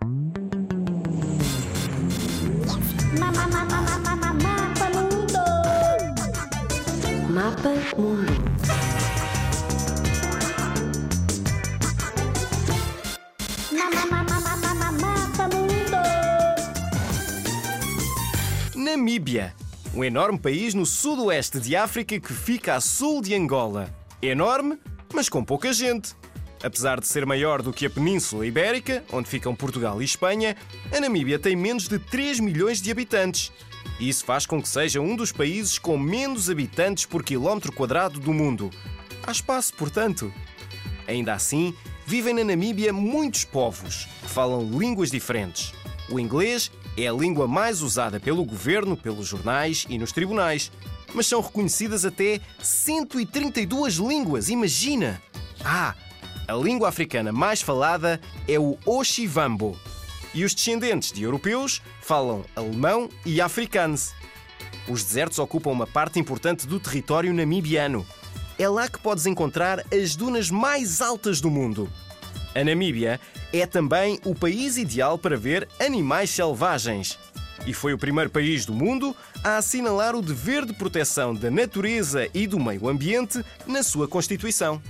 Mapa Mundo. Mapa Mundo. Mapa Mundo. Namíbia, um enorme país no sudoeste de África que fica a sul de Angola. Enorme, mas com pouca gente. Apesar de ser maior do que a Península Ibérica, onde ficam Portugal e Espanha, a Namíbia tem menos de 3 milhões de habitantes. Isso faz com que seja um dos países com menos habitantes por quilómetro quadrado do mundo. Há espaço, portanto. Ainda assim, vivem na Namíbia muitos povos que falam línguas diferentes. O inglês é a língua mais usada pelo governo, pelos jornais e nos tribunais. Mas são reconhecidas até 132 línguas, imagina! Ah, a língua africana mais falada é o Oshivambo. E os descendentes de europeus falam alemão e afrikaans. Os desertos ocupam uma parte importante do território namibiano. É lá que podes encontrar as dunas mais altas do mundo. A Namíbia é também o país ideal para ver animais selvagens. E foi o primeiro país do mundo a assinalar o dever de proteção da natureza e do meio ambiente na sua Constituição.